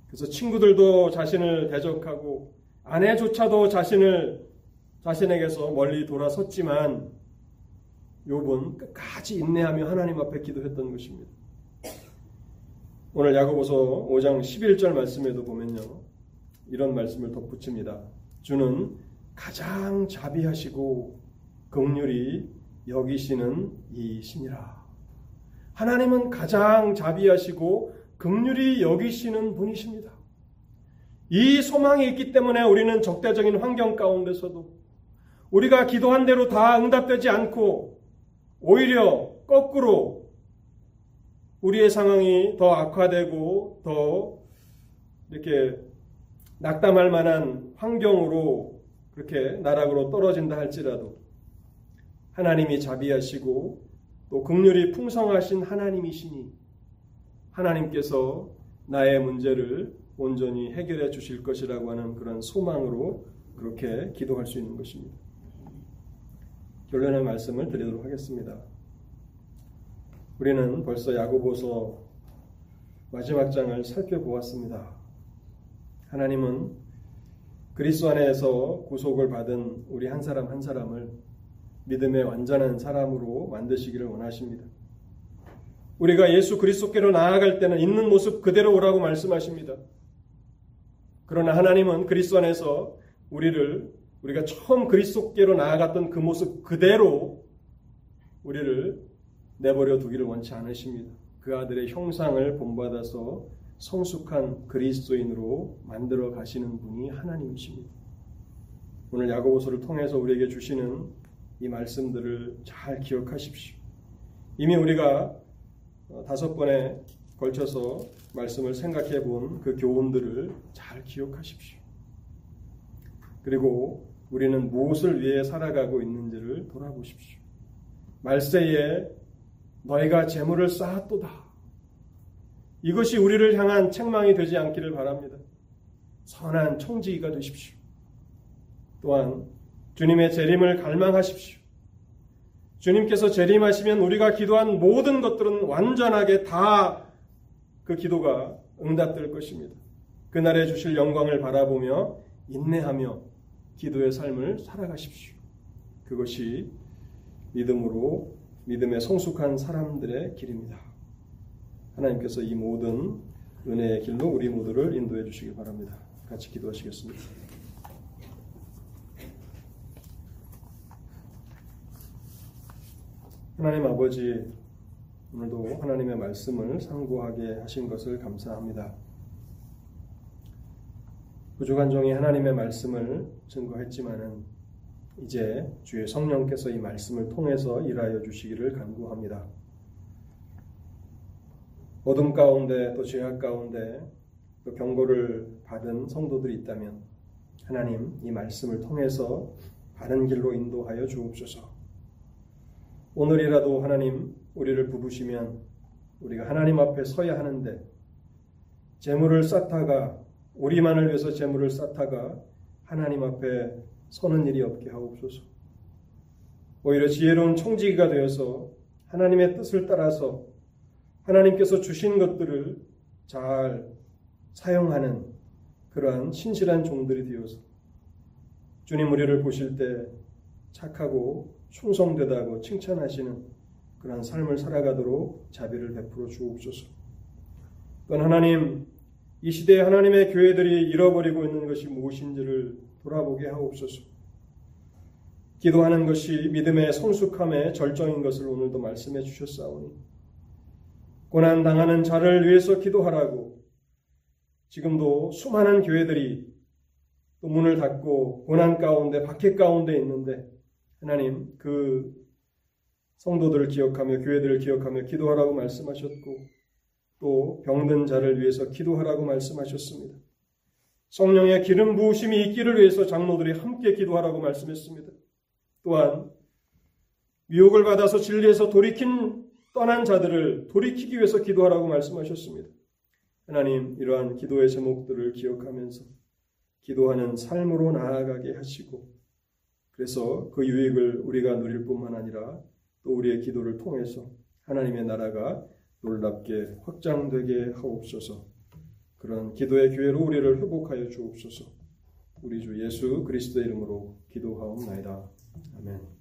그래서 친구들도 자신을 대적하고 아내조차도 자신을 자신에게서 멀리 돌아섰지만 욥은 끝까지 인내하며 하나님 앞에 기도했던 것입니다. 오늘 야고보서 5장 11절 말씀에도 보면요. 이런 말씀을 덧붙입니다. 주는 가장 자비하시고 긍휼이 여기시는 이신이라. 하나님은 가장 자비하시고 극률이 여기시는 분이십니다. 이 소망이 있기 때문에 우리는 적대적인 환경 가운데서도 우리가 기도한 대로 다 응답되지 않고 오히려 거꾸로 우리의 상황이 더 악화되고 더 이렇게 낙담할 만한 환경으로 그렇게 나락으로 떨어진다 할지라도 하나님이 자비하시고 또 극률이 풍성하신 하나님이시니 하나님께서 나의 문제를 온전히 해결해 주실 것이라고 하는 그런 소망으로 그렇게 기도할 수 있는 것입니다. 결론의 말씀을 드리도록 하겠습니다. 우리는 벌써 야고보서 마지막 장을 살펴보았습니다. 하나님은 그리스도 안에서 구속을 받은 우리 한 사람 한 사람을 믿음의 완전한 사람으로 만드시기를 원하십니다. 우리가 예수 그리스도께로 나아갈 때는 있는 모습 그대로 오라고 말씀하십니다. 그러나 하나님은 그리스도 안에서 우리를 우리가 처음 그리스도께로 나아갔던 그 모습 그대로 우리를 내버려 두기를 원치 않으십니다. 그 아들의 형상을 본받아서 성숙한 그리스도인으로 만들어 가시는 분이 하나님이십니다. 오늘 야고보서를 통해서 우리에게 주시는 이 말씀들을 잘 기억하십시오. 이미 우리가 다섯 번에 걸쳐서 말씀을 생각해 본 그 교훈들을 잘 기억하십시오. 그리고 우리는 무엇을 위해 살아가고 있는지를 돌아보십시오. 말세에 너희가 재물을 쌓았도다. 이것이 우리를 향한 책망이 되지 않기를 바랍니다. 선한 청지기가 되십시오. 또한 주님의 재림을 갈망하십시오. 주님께서 재림하시면 우리가 기도한 모든 것들은 완전하게 다 그 기도가 응답될 것입니다. 그날에 주실 영광을 바라보며 인내하며 기도의 삶을 살아가십시오. 그것이 믿음으로 믿음에 성숙한 사람들의 길입니다. 하나님께서 이 모든 은혜의 길로 우리 모두를 인도해 주시기 바랍니다. 같이 기도하시겠습니다. 하나님 아버지, 오늘도 하나님의 말씀을 상고하게 하신 것을 감사합니다. 부족한 종이 하나님의 말씀을 증거했지만은 이제 주의 성령께서 이 말씀을 통해서 일하여 주시기를 간구합니다. 어둠 가운데 또 죄악 가운데 또 경고를 받은 성도들이 있다면 하나님 이 말씀을 통해서 바른 길로 인도하여 주옵소서. 오늘이라도 하나님 우리를 부르시면 우리가 하나님 앞에 서야 하는데 재물을 쌓다가 우리만을 위해서 재물을 쌓다가 하나님 앞에 서는 일이 없게 하옵소서. 오히려 지혜로운 총지기가 되어서 하나님의 뜻을 따라서 하나님께서 주신 것들을 잘 사용하는 그러한 신실한 종들이 되어서 주님 우리를 보실 때 착하고 충성되다고 칭찬하시는 그러한 삶을 살아가도록 자비를 베풀어 주옵소서. 또한 하나님 이 시대에 하나님의 교회들이 잃어버리고 있는 것이 무엇인지를 돌아보게 하옵소서. 기도하는 것이 믿음의 성숙함의 절정인 것을 오늘도 말씀해 주셨사오니 고난 당하는 자를 위해서 기도하라고 지금도 수많은 교회들이 또 문을 닫고 고난 가운데 박해 가운데 있는데 하나님 그 성도들을 기억하며 교회들을 기억하며 기도하라고 말씀하셨고 또 병든 자를 위해서 기도하라고 말씀하셨습니다. 성령의 기름 부으심이 있기를 위해서 장로들이 함께 기도하라고 말씀했습니다. 또한 미혹을 받아서 진리에서 돌이킨 떠난 자들을 돌이키기 위해서 기도하라고 말씀하셨습니다. 하나님, 이러한 기도의 제목들을 기억하면서 기도하는 삶으로 나아가게 하시고, 그래서 그 유익을 우리가 누릴 뿐만 아니라 또 우리의 기도를 통해서 하나님의 나라가 놀랍게 확장되게 하옵소서. 그런 기도의 기회로 우리를 회복하여 주옵소서. 우리 주 예수 그리스도의 이름으로 기도하옵나이다. 아멘.